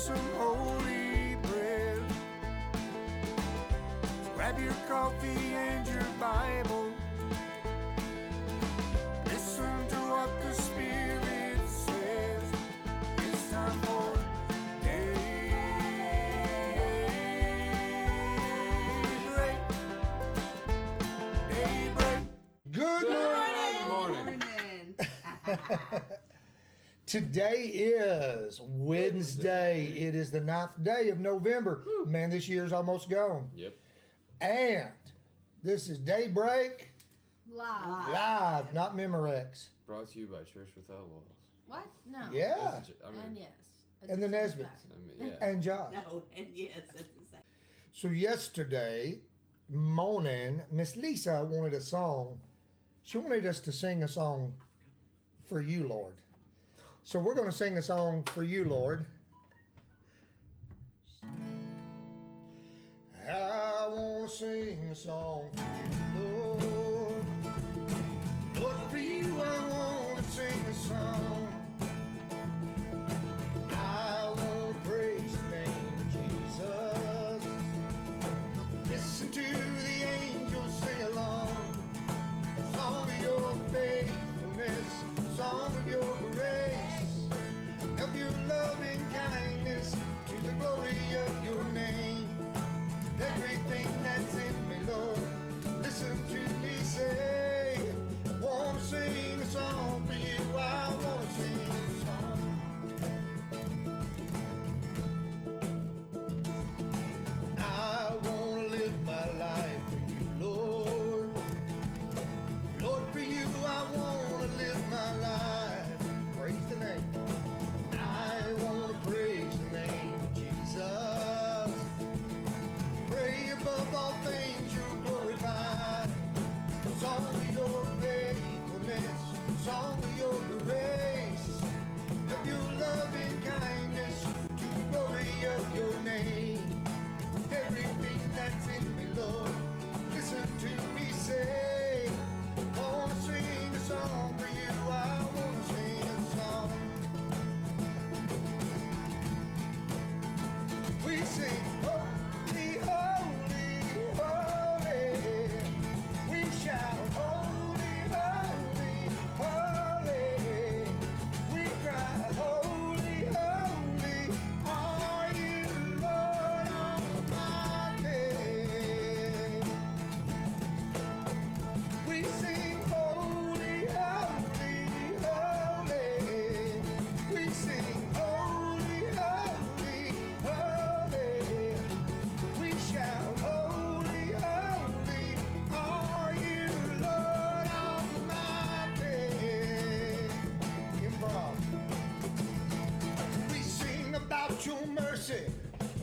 some holy bread. Grab your coffee and your Bible. Listen to what the Spirit says. It's time for daybreak. Daybreak. Good morning. Good Morning. Today is Wednesday. It is the ninth day of November. Man, this year's almost gone. Yep. And this is Daybreak Live. Live, not Memorex. Brought to you by Church Without Walls. What? No. Yeah. I mean, And yes. And the Nesbits. I mean, yeah. And Josh. No, and yes, it's the same. So yesterday morning, Miss Lisa wanted a song. She wanted us to sing a song for you, Lord. So we're going to sing a song for you, Lord. I want to sing a song for you, Lord. Lord, for you, I want to sing a song.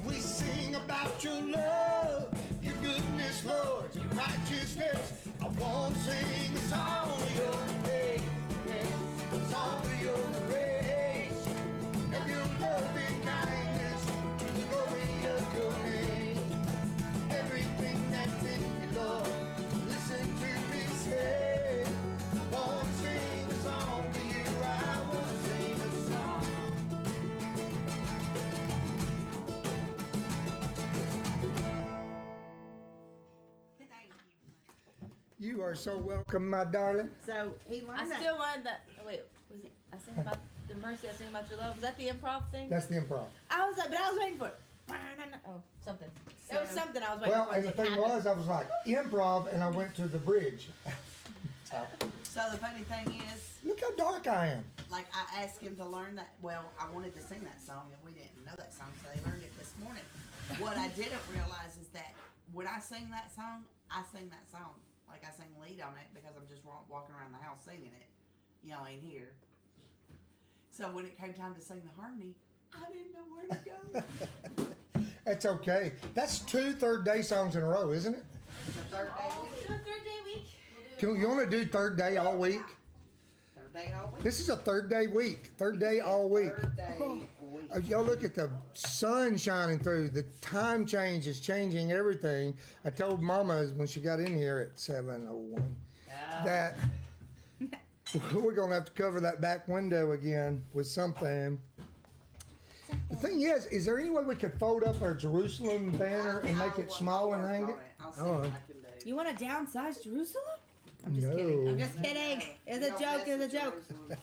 We sing about your love, your goodness, Lord, your righteousness. I want to sing a song you. You are so welcome, my darling. So he I learned that. still wanted that. oh, Wait, was it? I sing about the mercy. I sing about your love. Was that the improv thing? That's the improv. I was like, but I was waiting for it. Oh, something. There was So- something I was waiting Well, for. and the It thing happened. was, I was like, improv, and I went to the bridge. So the funny thing is, Look how dark I am. like I asked him to learn that. Well, I wanted to sing that song, and we didn't know that song, so they learned it this morning. What I didn't realize is that when I sing that song, I sing that song like I sing lead on it because I'm just walking around the house singing it. You know, in here. So when it came time to sing the harmony, I didn't know where to go. That's okay. That's two third day songs in a row, isn't it? the third day, week, oh, Do a third day week. Can, you want to do third day all week? third day all week. This is a third day week. Third day all week. Third day week. Uh, Y'all look at the sun shining through. The time change is changing everything. I told Mama when she got in here at 7:01 that we're gonna have to cover that back window again with something. The thing is, is there any way we could fold up our Jerusalem banner and make it I'll- small and work hang it? I'll see what I can do. You want to downsize Jerusalem? I'm just No. kidding. I'm just kidding. It's a joke. It's a joke.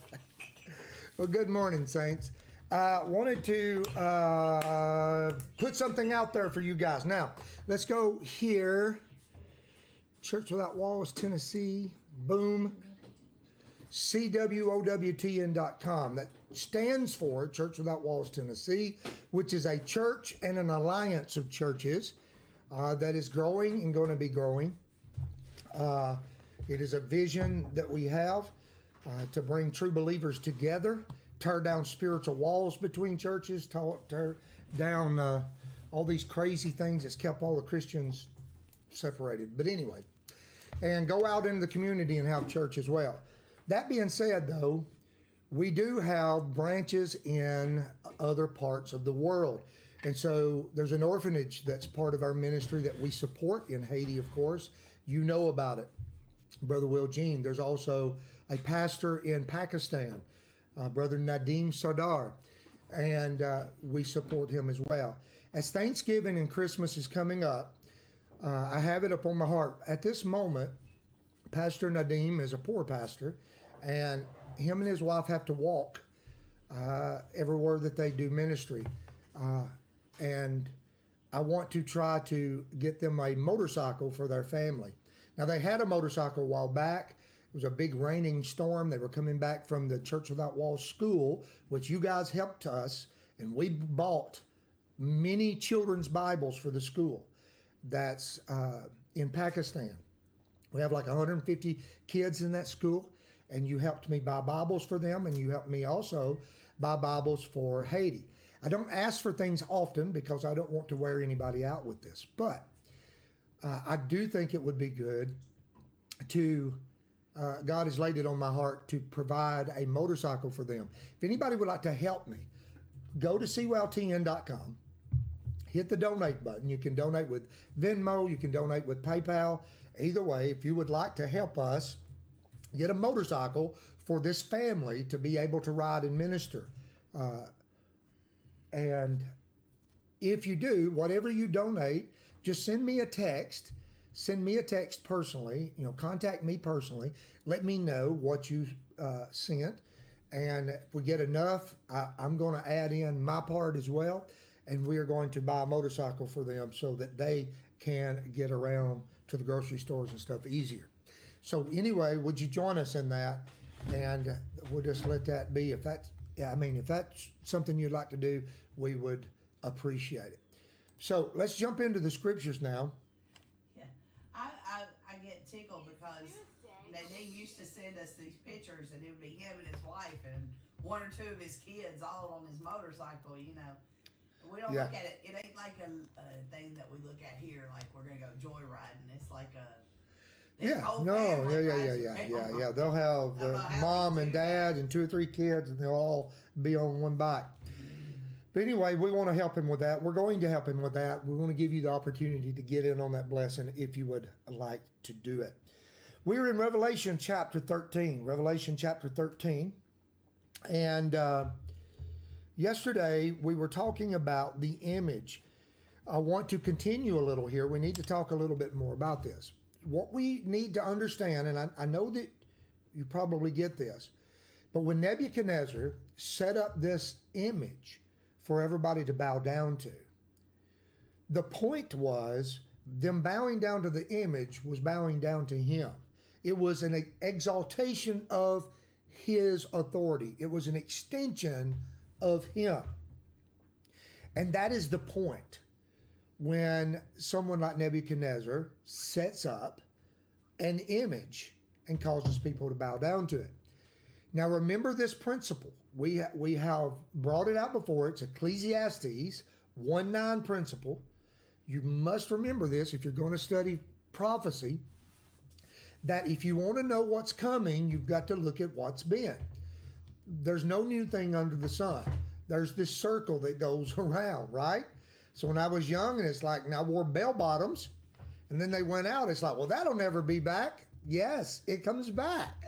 Well, good morning, Saints. Uh, wanted to uh, put something out there for you guys. Now, let's go here. Church Without Walls, Tennessee. Boom. CWOWTN.com. That stands for Church Without Walls, Tennessee, which is a church and an alliance of churches uh, that is growing and going to be growing. Uh, it is a vision that we have uh, to bring true believers together, tear down spiritual walls between churches, tear, tear down uh, all these crazy things that's kept all the Christians separated. But anyway, and go out into the community and have church as well. That being said, though, we do have branches in other parts of the world. And so there's an orphanage that's part of our ministry that we support in Haiti, of course. You know about it, Brother Will Jean. There's also a pastor in Pakistan, uh, Brother Nadim Sardar, and uh, we support him as well. As Thanksgiving and Christmas is coming up, uh, I have it upon my heart. At this moment, Pastor Nadim is a poor pastor, and him and his wife have to walk uh, everywhere that they do ministry. Uh, and I want to try to get them a motorcycle for their family. Now, they had a motorcycle a while back. Was a big raining storm. They were coming back from the Church Without Walls school, which you guys helped us, and we bought many children's Bibles for the school that's uh, in Pakistan. We have like 150 kids in that school, and you helped me buy Bibles for them, and you helped me also buy Bibles for Haiti. I don't ask for things often because I don't want to wear anybody out with this, but uh, I do think it would be good to. Uh, God has laid it on my heart to provide a motorcycle for them. If anybody would like to help me, go to CWOWTN.com hit the donate button. You can donate with Venmo, you can donate with PayPal. Either way, if you would like to help us get a motorcycle for this family to be able to ride and minister. Uh, and if you do, whatever you donate, just send me a text. Send me a text personally. You know, contact me personally. Let me know what you uh, sent. And if we get enough, I, I'm going to add in my part as well. And we are going to buy a motorcycle for them so that they can get around to the grocery stores and stuff easier. So anyway, would you join us in that? And we'll just let that be. If that's, I mean, if that's something you'd like to do, we would appreciate it. So let's jump into the scriptures now. Yeah, I, I, I get tickled because Nadim used to send us these pictures and it would be him and his wife and one or two of his kids all on his motorcycle, you know. We don't Yeah. look at it, it ain't like a, a thing that we look at here, like we're gonna go joyriding, it's like a. Yeah, no, yeah, yeah, yeah, yeah, yeah, yeah. They'll have the mom and dad and two or three kids, and they'll all be on one bike. But anyway, we want to help him with that. We're going to help him with that. We want to give you the opportunity to get in on that blessing if you would like to do it. We're in Revelation chapter 13. Revelation chapter 13. And uh, yesterday we were talking about the image. I want to continue a little here. We need to talk a little bit more about this. What we need to understand, and I, I know that you probably get this, but when Nebuchadnezzar set up this image for everybody to bow down to, the point was them bowing down to the image was bowing down to him. It was an exaltation of his authority, it was an extension of him. And that is the point when someone like Nebuchadnezzar sets up an image and causes people to bow down to it. Now remember this principle. We we have brought it out before. It's Ecclesiastes 1 9 principle. You must remember this if you're going to study prophecy. That if you want to know what's coming, you've got to look at what's been. There's no new thing under the sun. There's this circle that goes around, right? So when I was young, and it's like, and I wore bell bottoms, and then they went out. It's like, well, that'll never be back. Yes, it comes back.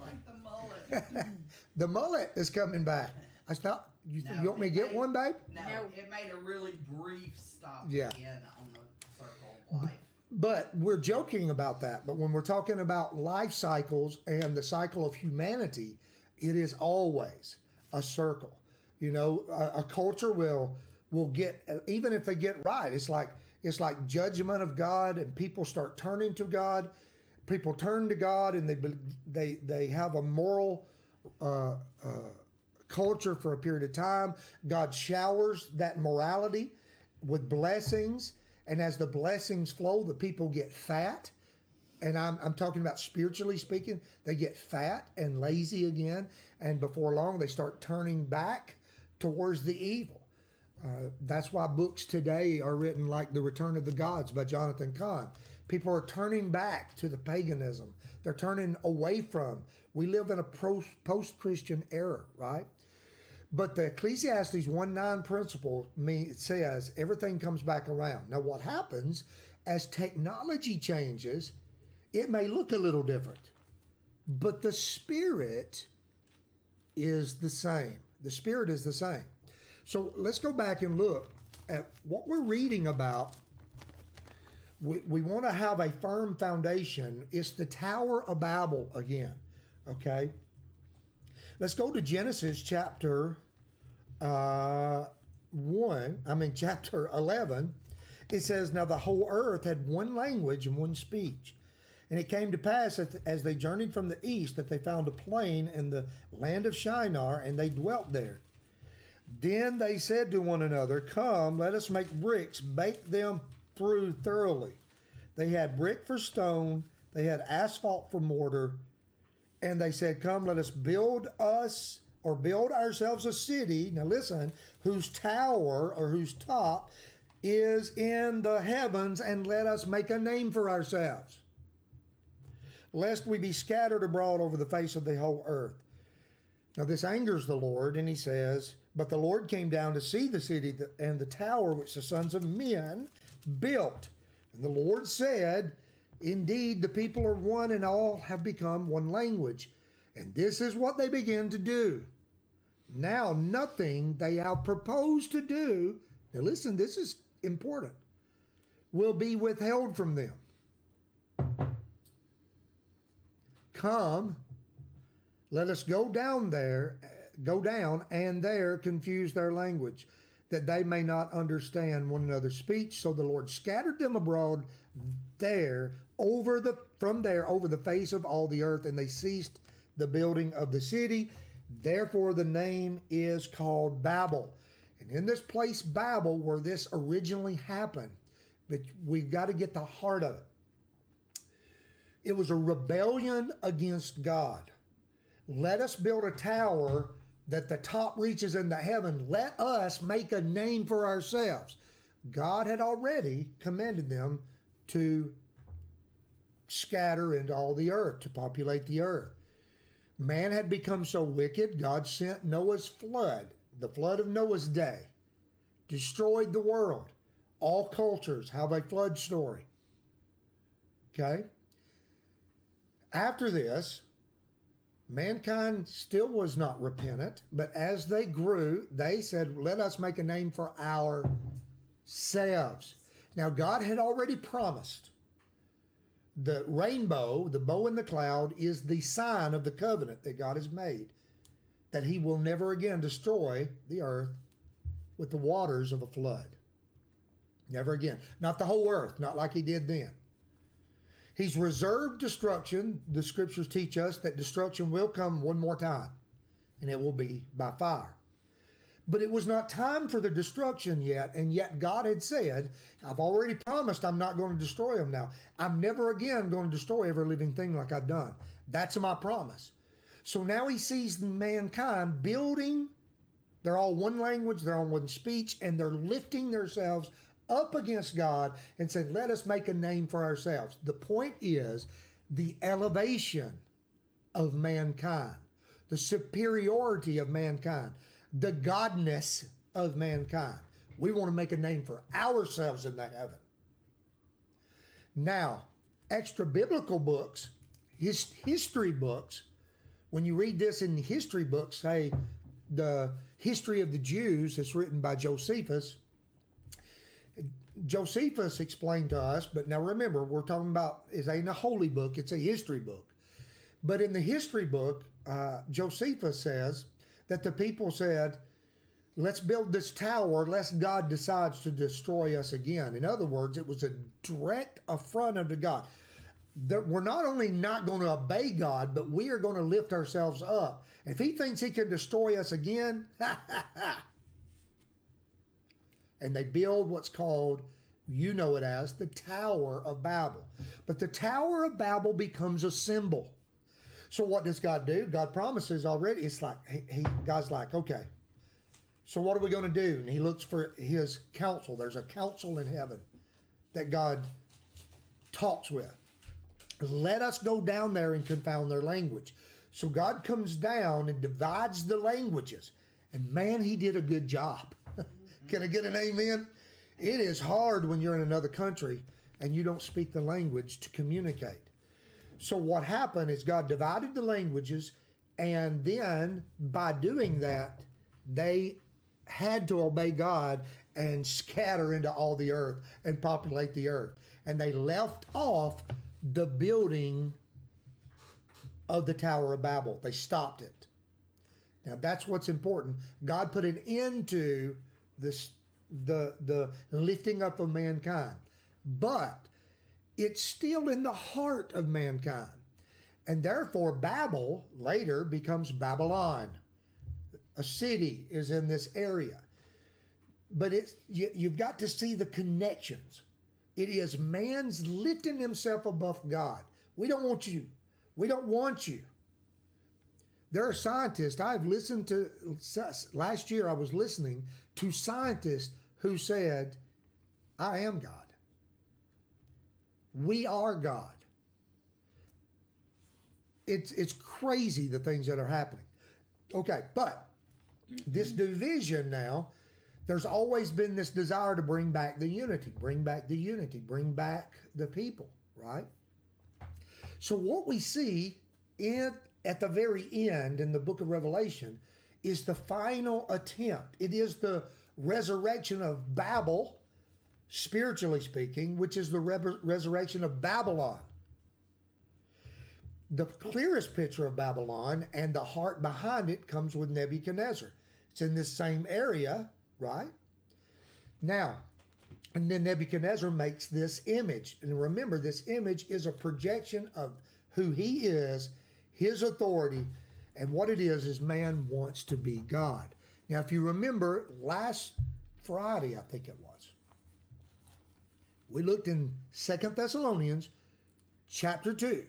Like the mullet. the mullet is coming back. I stopped. You, No, you want me to get it- one, babe? No, No. it made a really brief stop Yeah. again on the circle of life. But we're joking about that. But when we're talking about life cycles and the cycle of humanity, it is always a circle. You know, a, a culture will will get even if they get right. It's like it's like judgment of God, and people start turning to God. People turn to God, and they they they have a moral uh, uh, culture for a period of time. God showers that morality with blessings, and as the blessings flow, the people get fat. And I'm, I'm talking about spiritually speaking, they get fat and lazy again, and before long, they start turning back towards the evil. Uh, that's why books today are written like The Return of the Gods by Jonathan Cahn. People are turning back to the paganism. They're turning away from. We live in a post Christian era, right? But the Ecclesiastes 1 9 principle me it says everything comes back around. Now, what happens as technology changes, it may look a little different, but the spirit is the same. The spirit is the same. So let's go back and look at what we're reading about. We, we want to have a firm foundation. It's the Tower of Babel again. Okay. Let's go to Genesis chapter uh, 1, I mean, chapter 11. It says, Now the whole earth had one language and one speech. And it came to pass as they journeyed from the east that they found a plain in the land of Shinar, and they dwelt there. Then they said to one another, Come, let us make bricks, bake them through thoroughly. They had brick for stone, they had asphalt for mortar, and they said, Come, let us build us or build ourselves a city. Now listen, whose tower or whose top is in the heavens, and let us make a name for ourselves, lest we be scattered abroad over the face of the whole earth. Now this angers the Lord, and he says, But the Lord came down to see the city and the tower which the sons of men built. And the Lord said, Indeed, the people are one and all have become one language. And this is what they begin to do. Now, nothing they have proposed to do, now listen, this is important, will be withheld from them. Come, let us go down there, go down, and there confuse their language, that they may not understand one another's speech. So the Lord scattered them abroad there over the from there over the face of all the earth, and they ceased the building of the city. Therefore, the name is called Babel. And in this place, Babel, where this originally happened, but we've got to get the heart of it. It was a rebellion against God. Let us build a tower that the top reaches into heaven. Let us make a name for ourselves. God had already commanded them to scatter into all the earth, to populate the earth. Man had become so wicked, God sent Noah's flood, the flood of Noah's day, destroyed the world. All cultures have a flood story. Okay? After this, mankind still was not repentant, but as they grew, they said, Let us make a name for ourselves. Now, God had already promised the rainbow, the bow in the cloud, is the sign of the covenant that God has made, that He will never again destroy the earth with the waters of a flood. Never again. Not the whole earth, not like He did then. He's reserved destruction. The scriptures teach us that destruction will come one more time, and it will be by fire. But it was not time for the destruction yet, and yet God had said, I've already promised I'm not going to destroy them now. I'm never again going to destroy every living thing like I've done. That's my promise. So now he sees mankind building, they're all one language, they're all one speech, and they're lifting themselves up against God and saying, Let us make a name for ourselves. The point is the elevation of mankind, the superiority of mankind, the godness of mankind. We want to make a name for ourselves in the heaven. Now, extra biblical books, his history books, when you read this in history books, say the history of the Jews that's written by Josephus, Josephus explained to us, but now remember, we're talking about is ain't a holy book; it's a history book. But in the history book, uh, Josephus says that the people said, "Let's build this tower, lest God decides to destroy us again." In other words, it was a direct affront unto God. That we're not only not going to obey God, but we are going to lift ourselves up. If He thinks He can destroy us again, and they build what's called, you know it as, the Tower of Babel. But the Tower of Babel becomes a symbol. So what does God do? God promises already. It's like he, he God's like, okay. So what are we going to do? And he looks for his counsel. There's a council in heaven that God talks with. Let us go down there and confound their language. So God comes down and divides the languages. And man, he did a good job. Can I get an amen? It is hard when you're in another country and you don't speak the language to communicate. So what happened is God divided the languages, and then by doing that, they had to obey God and scatter into all the earth and populate the earth. And they left off the building of the Tower of Babel. They stopped it. Now that's what's important. God put an end to this the the lifting up of mankind. But it's still in the heart of mankind. And therefore, Babel later becomes Babylon. A city is in this area. But it's you, you've got to see the connections. It is man's lifting himself above God. We don't want you. We don't want you. There are scientists, I've listened to, last year I was listening to scientists who said, I am God. We are God. It's it's crazy the things that are happening. Okay, but this division now, there's always been this desire to bring back the unity, bring back the unity, bring back the people, right? So what we see in at the very end in the book of Revelation is the final attempt. It is the resurrection of Babel spiritually speaking, which is the re- resurrection of Babylon. The clearest picture of Babylon and the heart behind it comes with Nebuchadnezzar. It's in this same area, right? Now, and then Nebuchadnezzar makes this image. And remember, this image is a projection of who he is, his authority, and what it is is man wants to be God. Now, if you remember last Friday, I think it was we looked in Second Thessalonians chapter 2.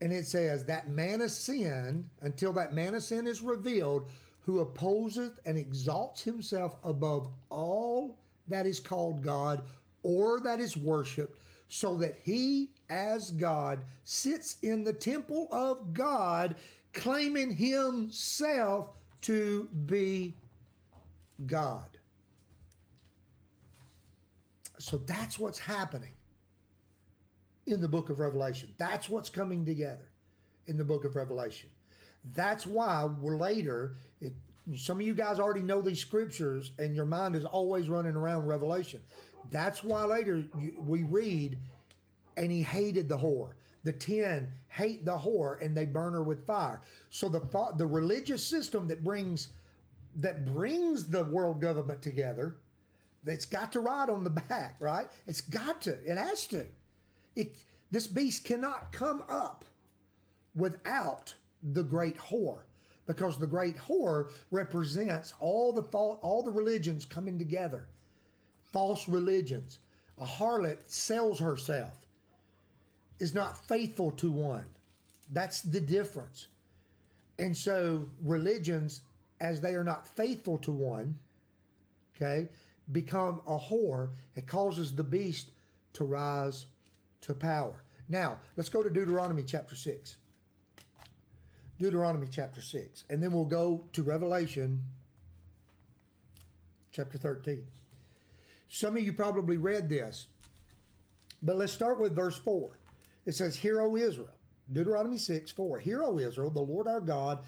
And it says, That man of sin, until that man of sin is revealed, who opposeth and exalts himself above all that is called God or that is worshiped, so that he, as God, sits in the temple of God, claiming himself to be God. So that's what's happening in the book of Revelation. That's what's coming together in the book of Revelation. That's why we're later, it, some of you guys already know these scriptures and your mind is always running around Revelation. That's why later you, we read, and he hated the whore. The ten hate the whore and they burn her with fire. So the the religious system that brings that brings the world government together it's got to ride on the back, right? It's got to. It has to. It, this beast cannot come up without the great whore because the great whore represents all the all the religions coming together false religions a harlot sells herself is not faithful to one that's the difference and so religions as they are not faithful to one okay become a whore, it causes the beast to rise to power. Now, let's go to Deuteronomy chapter 6. Deuteronomy chapter 6. And then we'll go to Revelation chapter 13. Some of you probably read this, but let's start with verse 4. It says, Hear, O Israel, Deuteronomy 6 4. Hear, O Israel, the Lord our God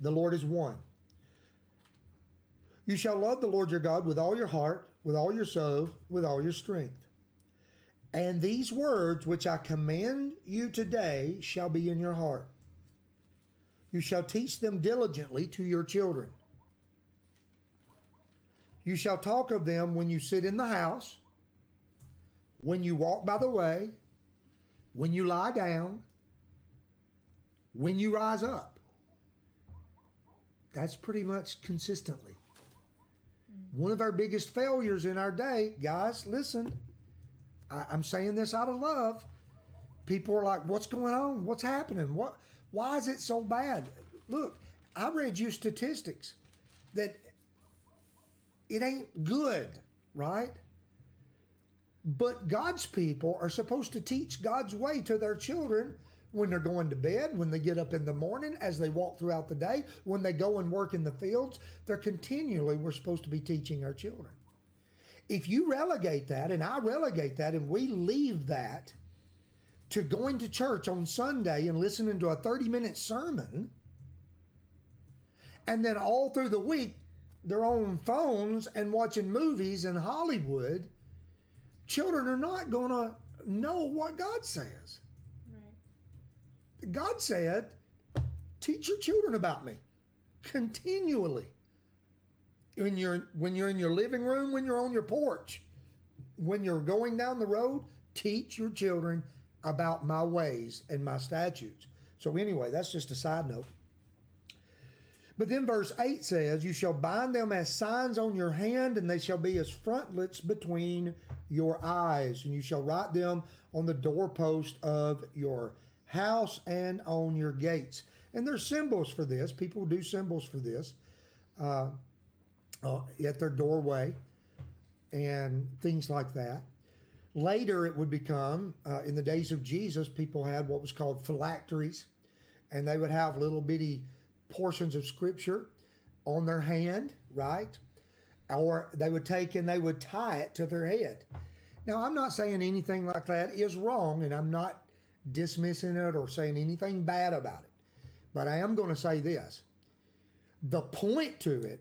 The Lord is one. You shall love the Lord your God with all your heart, with all your soul, with all your strength. And these words which I command you today shall be in your heart. You shall teach them diligently to your children. You shall talk of them when you sit in the house, when you walk by the way, when you lie down, when you rise up. That's pretty much consistently. One of our biggest failures in our day, guys, listen, I, I'm saying this out of love. People are like, what's going on? What's happening? What why is it so bad? Look, I read you statistics that it ain't good, right? But God's people are supposed to teach God's way to their children when they're going to bed, when they get up in the morning, as they walk throughout the day, when they go and work in the fields. They're continually, we're supposed to be teaching our children. If you relegate that, and I relegate that, and we leave that to going to church on Sunday and listening to a 30 minute sermon, and then all through the week, they're on phones and watching movies in Hollywood, children are not going to know what God says. God said, teach your children about me continually. When you're when you're in your living room, when you're on your porch, when you're going down the road, teach your children about my ways and my statutes. So anyway, that's just a side note. But then verse 8 says, You shall bind them as signs on your hand, and they shall be as frontlets between your eyes, and you shall write them on the doorpost of your house and on your gates. And there's symbols for this. People do symbols for this uh, uh, at their doorway and things like that. Later, it would become, uh, in the days of Jesus, people had what was called phylacteries, and they would have little bitty portions of scripture on their hand, right? Or they would take and they would tie it to their head. Now, I'm not saying anything like that is wrong, and I'm not dismissing it or saying anything bad about it. But I am going to say this the point to it,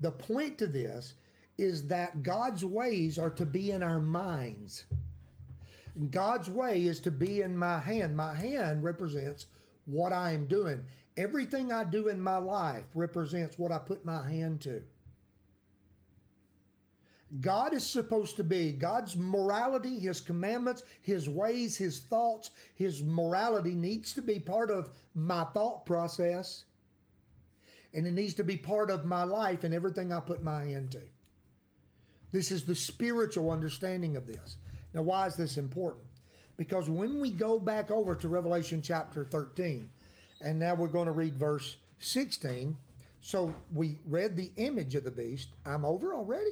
the point to this is that God's ways are to be in our minds. God's way is to be in my hand. My hand represents what I am doing. Everything I do in my life represents what I put my hand to. God is supposed to be God's morality, His commandments, His ways, His thoughts, His morality needs to be part of my thought process. And it needs to be part of my life and everything I put my hand to. This is the spiritual understanding of this. Now, why is this important? Because when we go back over to Revelation chapter 13, and now we're going to read verse 16. So we read the image of the beast. I'm over already?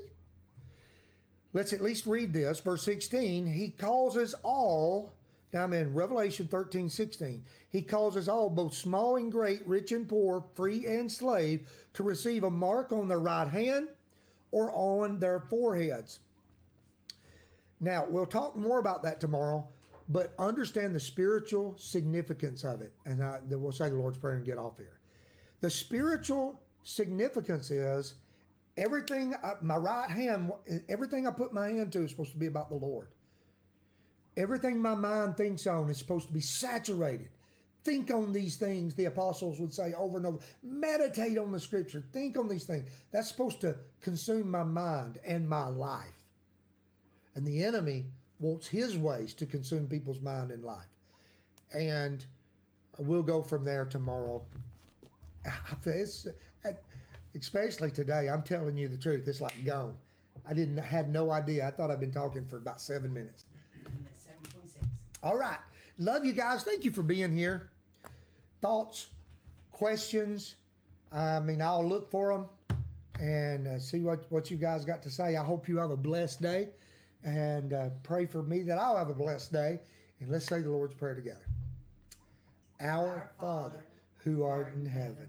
Let's at least read this. Verse 16. He causes all, now I'm in Revelation 13, 16. He causes all, both small and great, rich and poor, free and slave, to receive a mark on their right hand or on their foreheads. Now, we'll talk more about that tomorrow, but understand the spiritual significance of it. And I, then we'll say the Lord's Prayer and get off here. The spiritual significance is everything, I, my right hand, everything I put my hand to is supposed to be about the Lord. Everything my mind thinks on is supposed to be saturated. Think on these things, the apostles would say over and over. Meditate on the scripture. Think on these things. That's supposed to consume my mind and my life. And the enemy wants his ways to consume people's mind and life. And we'll go from there tomorrow. It's, especially today, I'm telling you the truth. It's like gone. I didn't had no idea. I thought I'd been talking for about seven minutes. All right. Love you guys. Thank you for being here. Thoughts, questions. I mean, I'll look for them and uh, see what, what you guys got to say. I hope you have a blessed day and uh, pray for me that I'll have a blessed day. And let's say the Lord's Prayer together. Our Father, who art in heaven,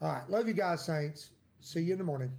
All right. Love you guys, saints. See you in the morning.